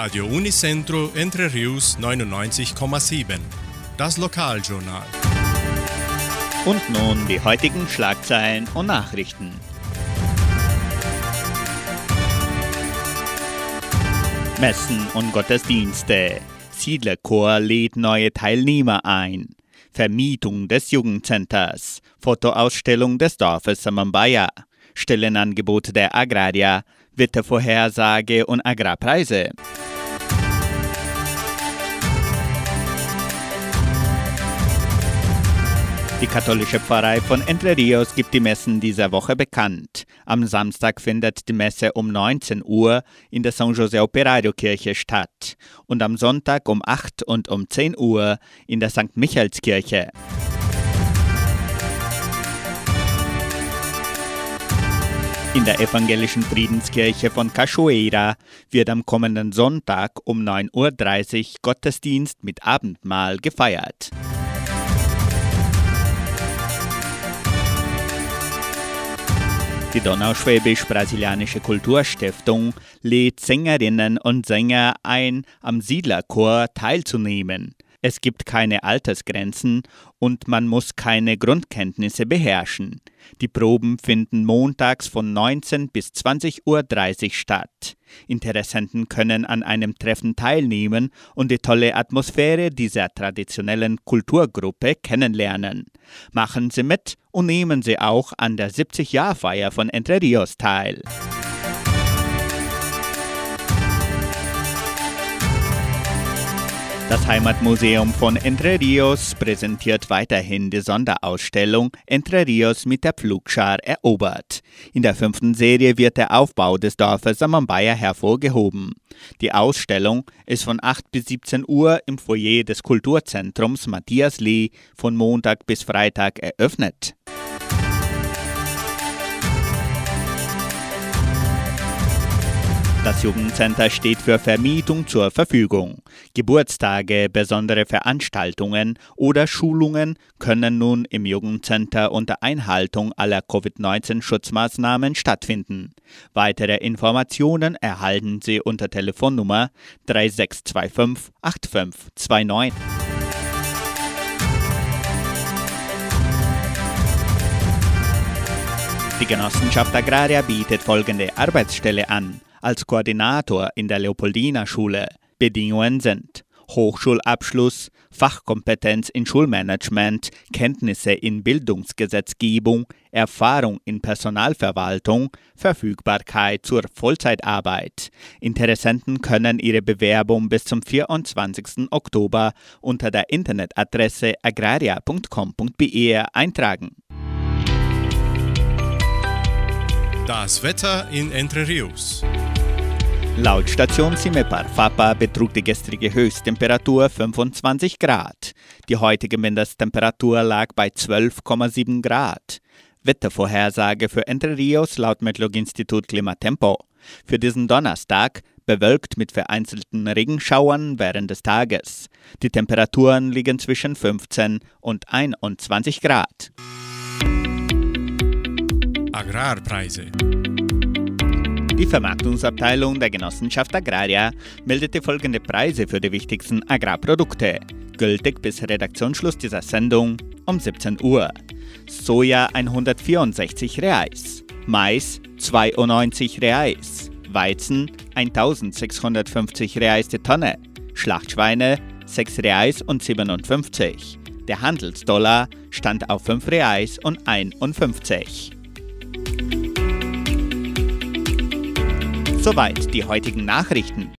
Radio Unicentro Entre Rius 99,7. Das Lokaljournal. Und nun die heutigen Schlagzeilen und Nachrichten. Messen und Gottesdienste. Siedlerchor lädt neue Teilnehmer ein. Vermietung des Jugendcenters. Fotoausstellung des Dorfes Samambaya. Stellenangebot der Agraria. Wettervorhersage und Agrarpreise. Die katholische Pfarrei von Entre Rios gibt die Messen dieser Woche bekannt. Am Samstag findet die Messe um 19 Uhr in der San José Operario Kirche statt und am Sonntag um 8 und um 10 Uhr in der St. Michaelskirche. In der evangelischen Friedenskirche von Cachoeira wird am kommenden Sonntag um 9.30 Uhr Gottesdienst mit Abendmahl gefeiert. Die Donauschwäbisch-Brasilianische Kulturstiftung lädt Sängerinnen und Sänger ein, am Siedlerchor teilzunehmen. Es gibt keine Altersgrenzen und man muss keine Grundkenntnisse beherrschen. Die Proben finden montags von 19 bis 20.30 Uhr statt. Interessenten können an einem Treffen teilnehmen und die tolle Atmosphäre dieser traditionellen Kulturgruppe kennenlernen. Machen Sie mit und nehmen Sie auch an der 70-Jahr-Feier von Entre Rios teil. Das Heimatmuseum von Entre Rios präsentiert weiterhin die Sonderausstellung Entre Rios mit der Pflugschar erobert. In der fünften Serie wird der Aufbau des Dorfes Samambaya hervorgehoben. Die Ausstellung ist von 8 bis 17 Uhr im Foyer des Kulturzentrums Matthias Lee von Montag bis Freitag eröffnet. Das Jugendcenter steht für Vermietung zur Verfügung. Geburtstage, besondere Veranstaltungen oder Schulungen können nun im Jugendcenter unter Einhaltung aller Covid-19-Schutzmaßnahmen stattfinden. Weitere Informationen erhalten Sie unter Telefonnummer 3625 8529. Die Genossenschaft Agraria bietet folgende Arbeitsstelle an als Koordinator in der Leopoldina Schule. Bedingungen sind Hochschulabschluss, Fachkompetenz in Schulmanagement, Kenntnisse in Bildungsgesetzgebung, Erfahrung in Personalverwaltung, Verfügbarkeit zur Vollzeitarbeit. Interessenten können ihre Bewerbung bis zum 24. Oktober unter der Internetadresse agraria.com.br eintragen. Das Wetter in Entre Rios. Laut Station Simepar Fapa betrug die gestrige Höchsttemperatur 25 Grad. Die heutige Mindesttemperatur lag bei 12,7 Grad. Wettervorhersage für Entre Rios laut Metlog-Institut Klimatempo. Für diesen Donnerstag bewölkt mit vereinzelten Regenschauern während des Tages. Die Temperaturen liegen zwischen 15 und 21 Grad. Agrarpreise. Die Vermarktungsabteilung der Genossenschaft Agraria meldete folgende Preise für die wichtigsten Agrarprodukte, gültig bis Redaktionsschluss dieser Sendung um 17 Uhr. Soja 164 Reais, Mais 92 Reais, Weizen 1650 Reais die Tonne, Schlachtschweine 6 Reais und 57. Der Handelsdollar stand auf 5 Reais und 51. Soweit die heutigen Nachrichten.